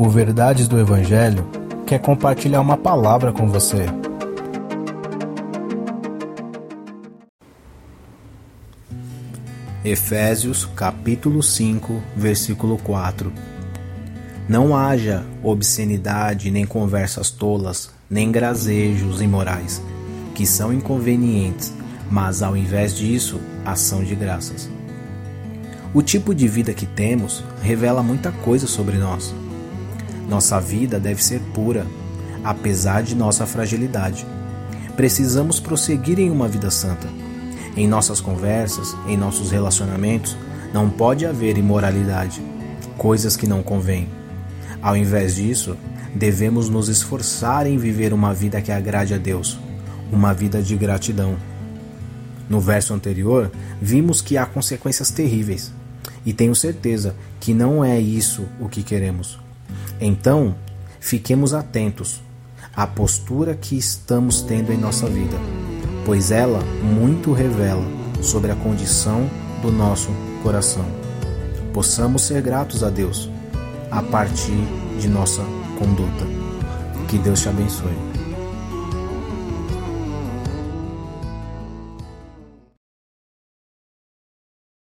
O Verdades do Evangelho quer compartilhar uma palavra com você. Efésios capítulo 5, versículo 4 Não haja obscenidade, nem conversas tolas, nem grazejos imorais, que são inconvenientes, mas ao invés disso, ação de graças. O tipo de vida que temos revela muita coisa sobre nós. Nossa vida deve ser pura, apesar de nossa fragilidade. Precisamos prosseguir em uma vida santa. Em nossas conversas, em nossos relacionamentos, não pode haver imoralidade, coisas que não convêm. Ao invés disso, devemos nos esforçar em viver uma vida que agrade a Deus, uma vida de gratidão. No verso anterior, vimos que há consequências terríveis, e tenho certeza que não é isso o que queremos. Então, fiquemos atentos à postura que estamos tendo em nossa vida, pois ela muito revela sobre a condição do nosso coração. Possamos ser gratos a Deus a partir de nossa conduta. Que Deus te abençoe.